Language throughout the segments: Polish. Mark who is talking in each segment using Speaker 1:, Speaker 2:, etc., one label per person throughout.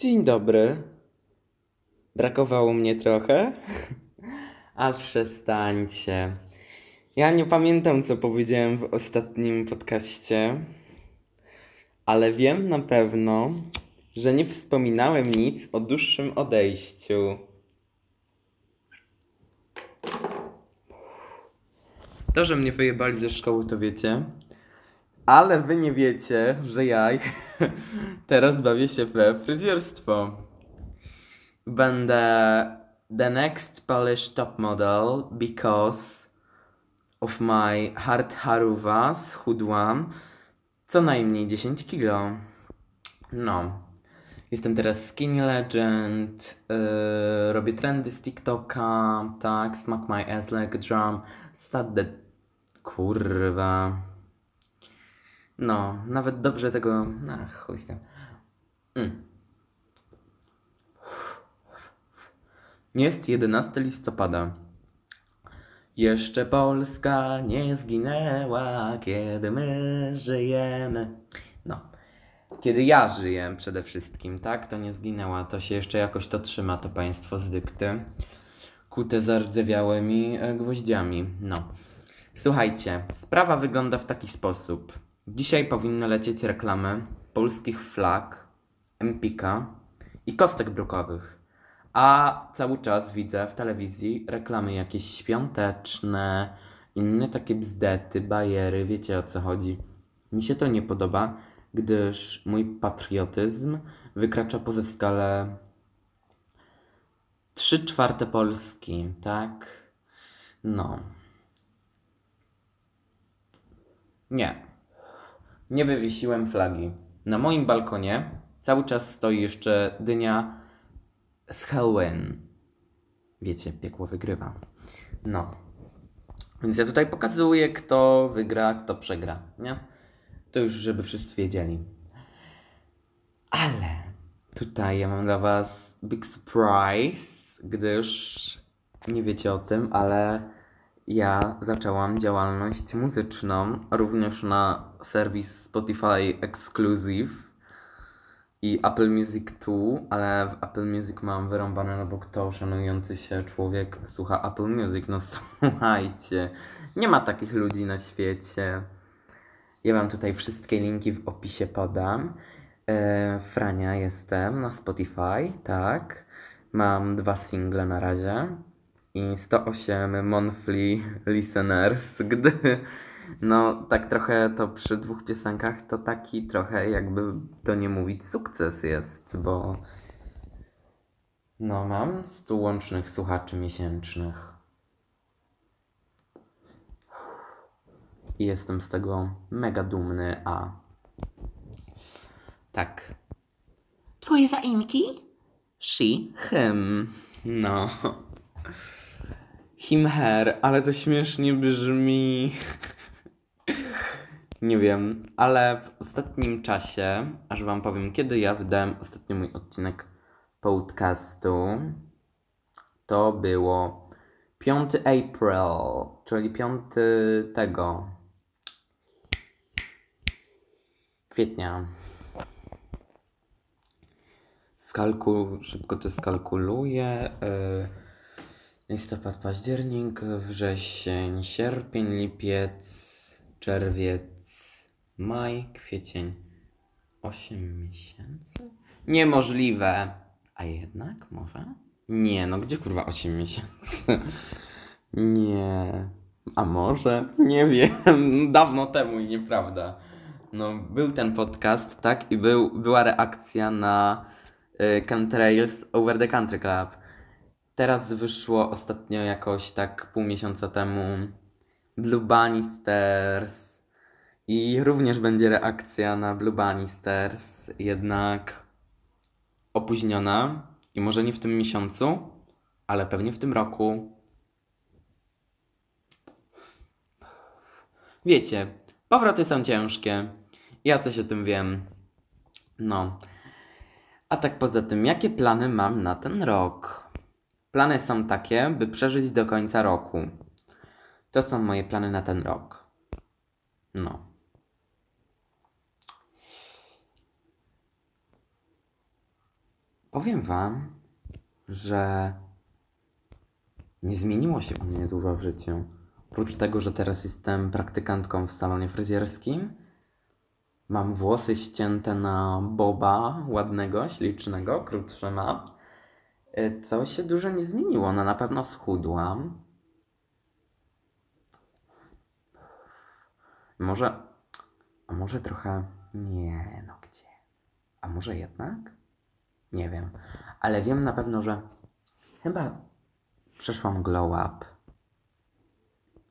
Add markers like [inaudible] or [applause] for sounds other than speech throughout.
Speaker 1: Dzień dobry. Brakowało mnie trochę? [laughs] A przestańcie. Ja nie pamiętam, co powiedziałem w ostatnim podcaście, ale wiem na pewno, że nie wspominałem nic o dłuższym odejściu. To, że mnie wyjebali ze szkoły, to wiecie. Ale wy nie wiecie, że ja [laughs] teraz bawię się we fryzjerstwo. Będę the next Polish top model because of my hard haruwa schudłam co najmniej 10 kilo. No. Jestem teraz skinny legend, yy, robię trendy z TikToka, tak, smack my ass like a drum, sad the... Kurwa. No, nawet dobrze tego... Ach, chuj z. Mm. Jest 11 listopada. Jeszcze Polska nie zginęła, kiedy my żyjemy. No. Kiedy ja żyję przede wszystkim, tak? To nie zginęła, to się jeszcze jakoś to trzyma, to państwo z dykty. Kute zardzewiałymi e, gwoździami. No. Słuchajcie, sprawa wygląda w taki sposób. Dzisiaj powinny lecieć reklamy polskich flag, Empika i kostek brukowych. A cały czas widzę w telewizji reklamy jakieś świąteczne, inne takie bzdety, bajery, wiecie o co chodzi. Mi się to nie podoba, gdyż mój patriotyzm wykracza poza skalę 3 czwarte Polski, tak? No. Nie. Nie wywiesiłem flagi. Na moim balkonie cały czas stoi jeszcze dynia z Halloween. Wiecie, piekło wygrywa. No. Więc ja tutaj pokazuję, kto wygra, kto przegra, nie? To już, żeby wszyscy wiedzieli. Ale tutaj ja mam dla Was big surprise, gdyż nie wiecie o tym, ale ja zaczęłam działalność muzyczną również na serwis Spotify Exclusive i Apple Music 2, ale w Apple Music mam wyrąbane, no bo kto szanujący się człowiek słucha Apple Music? No [laughs] słuchajcie, nie ma takich ludzi na świecie. Ja wam tutaj wszystkie linki w opisie podam. E, Frania jestem na Spotify, tak. Mam dwa single na razie i 108 monthly listeners, gdy no tak trochę to przy dwóch piosenkach to taki trochę jakby to nie mówić sukces jest, bo no mam 100 łącznych słuchaczy miesięcznych. I jestem z tego mega dumny, a tak. Twoje zaimki? She, him. No. Him her, ale to śmiesznie brzmi. Nie wiem, ale w ostatnim czasie, aż wam powiem, kiedy ja wydałem ostatni mój odcinek podcastu, to było 5 April, czyli 5 tego kwietnia. Skalkul, szybko to skalkuluję. Yy, listopad, październik, wrzesień, sierpień, lipiec, czerwiec, maj, kwiecień. 8 miesięcy? Niemożliwe. A jednak może? Nie, no gdzie kurwa 8 miesięcy? [laughs] Nie. A może? Nie wiem. [laughs] Dawno temu i nieprawda. No, był ten podcast, tak? I był, była reakcja na y, Chemtrails Over the Country Club. Teraz wyszło ostatnio jakoś tak pół miesiąca temu Blue Bannisters i również będzie reakcja na Blue Bannisters, jednak opóźniona i może nie w tym miesiącu, ale pewnie w tym roku. Wiecie, powroty są ciężkie. Ja coś o tym wiem. No. A tak poza tym, jakie plany mam na ten rok? Plany są takie, by przeżyć do końca roku. To są moje plany na ten rok. No. powiem Wam, że nie zmieniło się u mnie dużo w życiu. Oprócz tego, że teraz jestem praktykantką w salonie fryzjerskim, mam włosy ścięte na boba, ładnego, ślicznego, krótsze mam. Y, Co się dużo nie zmieniło, no na pewno schudłam. Może, a może trochę, nie, no gdzie? A może jednak? Nie wiem, ale wiem na pewno, że chyba przeszłam glow up.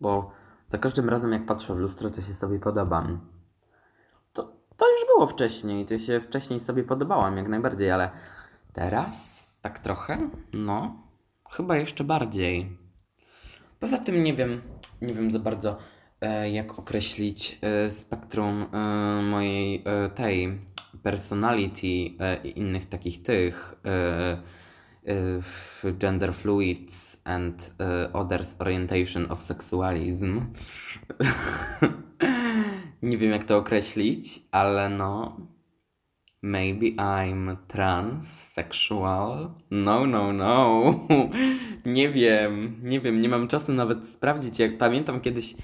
Speaker 1: Bo za każdym razem, jak patrzę w lustro, to się sobie podobam. To, to już było wcześniej, to się wcześniej sobie podobałam jak najbardziej, ale teraz tak trochę, no, chyba jeszcze bardziej. Poza tym nie wiem, nie wiem za bardzo, e, jak określić e, spektrum e, mojej tej personality i innych takich tych gender fluids and others orientation of sexualism. [laughs] nie wiem jak to określić, ale no Maybe I'm transsexual? No, no, no. [laughs] Nie wiem, nie wiem, nie mam czasu nawet sprawdzić. Jak pamiętam kiedyś,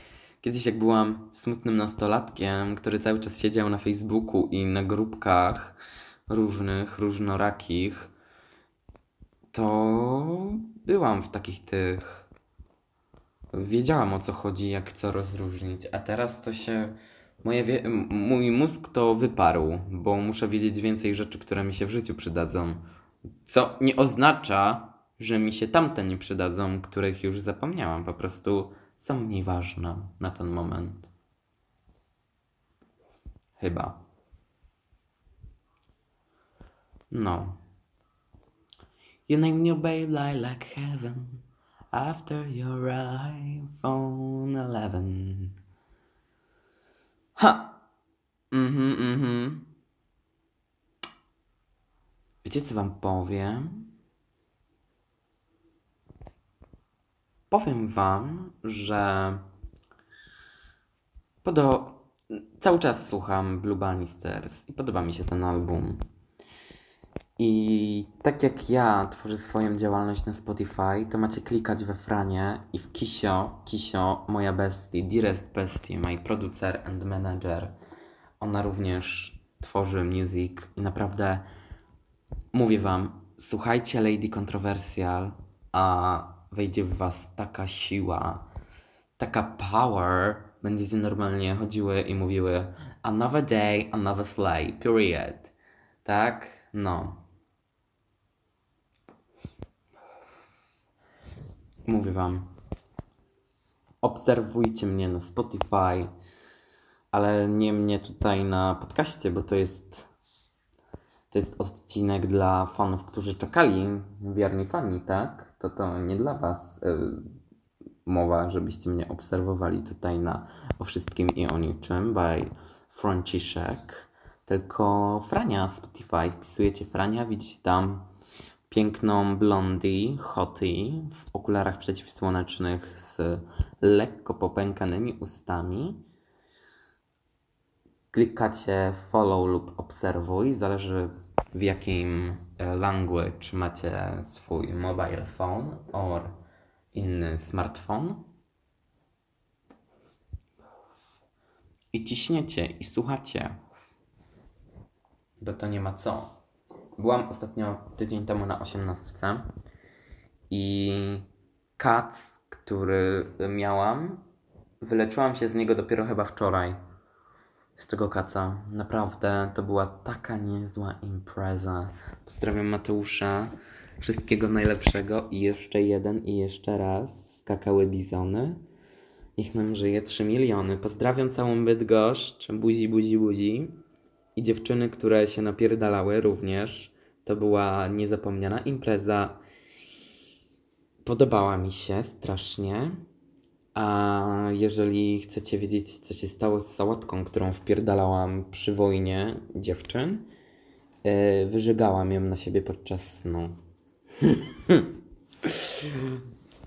Speaker 1: kiedyś jak byłam smutnym nastolatkiem, który cały czas siedział na Facebooku i na grupkach różnych, różnorakich, to byłam w takich tych. Wiedziałam o co chodzi, jak co rozróżnić, a teraz to się. Moje Mój mózg to wyparł, bo muszę wiedzieć więcej rzeczy, które mi się w życiu przydadzą. Co nie oznacza, że mi się tamte nie przydadzą, których już zapomniałam. Po prostu są mniej ważne na ten moment. Chyba. No. You name your babe lie like heaven after your iPhone 11. Ha! Mhm, mhm. Wiecie, co wam powiem? Powiem wam, że podo... cały czas słucham Blue Bannisters i podoba mi się ten album. I tak jak ja tworzę swoją działalność na Spotify, to macie klikać we Franie i w Kisio, Kisio, moja bestie, dearest bestie, my producer and manager. Ona również tworzy music i naprawdę mówię wam, słuchajcie Lady Controversial, a wejdzie w was taka siła, taka power, będziecie normalnie chodziły i mówiły another day, another slay, period. Tak? No. Mówię wam. Obserwujcie mnie na Spotify, ale nie mnie tutaj na podcaście, bo to jest to jest odcinek dla fanów, którzy czekali, wierni fani, tak? To to nie dla was y, mowa, żebyście mnie obserwowali tutaj na o wszystkim i o niczym by Franciszek, tylko Frania Spotify. Wpisujecie Frania, widzicie tam piękną blondie, hottie w okularach przeciwsłonecznych z lekko popękanymi ustami. Klikacie follow lub obserwuj, zależy w jakim e, language macie swój mobile phone or inny smartfon. I ciśniecie i słuchacie, bo to nie ma co. Byłam ostatnio tydzień temu na 18 i kac, który miałam, wyleczyłam się z niego dopiero chyba wczoraj. Z tego kaca. Naprawdę to była taka niezła impreza. Pozdrawiam Mateusza. Wszystkiego najlepszego i jeszcze jeden i jeszcze raz. Skakały bizony. Niech nam żyje 3 miliony. Pozdrawiam całą Bydgoszcz. Buzi, buzi, buzi. I dziewczyny, które się napierdalały również. To była niezapomniana impreza. Podobała mi się strasznie. A jeżeli chcecie wiedzieć, co się stało z sałatką, którą wpierdalałam przy wojnie dziewczyn, yy, wyżygałam ją na siebie podczas snu. [laughs]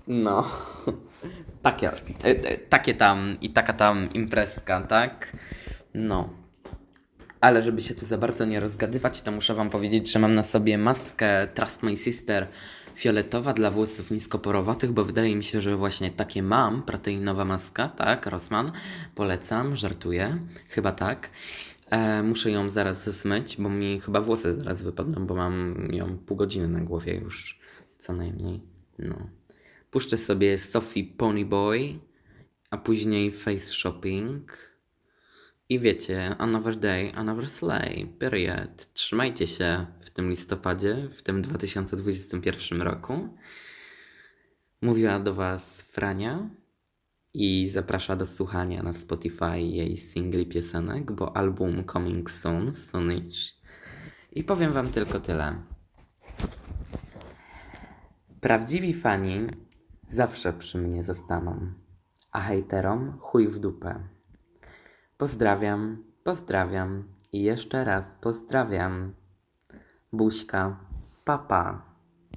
Speaker 1: No. Takie, e, e, takie tam i taka tam imprezka, tak? No. Ale żeby się tu za bardzo nie rozgadywać, to muszę Wam powiedzieć, że mam na sobie maskę Trust My Sister fioletowa dla włosów niskoporowatych, bo wydaje mi się, że właśnie takie mam. Proteinowa maska, tak, Rossmann. Polecam, żartuję. Chyba tak. E, muszę ją zaraz zmyć, bo mi chyba włosy zaraz wypadną, bo mam ją pół godziny na głowie już, co najmniej. No. Puszczę sobie Sophie Ponyboy, a później Face Shopping. I wiecie, another day, another slay, period. Trzymajcie się w tym listopadzie, w tym 2021 roku. Mówiła do Was Frania i zaprasza do słuchania na Spotify jej singli piosenek, bo album coming soon, soonish. I powiem Wam tylko tyle. Prawdziwi fani zawsze przy mnie zostaną, a hejterom chuj w dupę. Pozdrawiam, pozdrawiam i jeszcze raz pozdrawiam. Buźka, papa.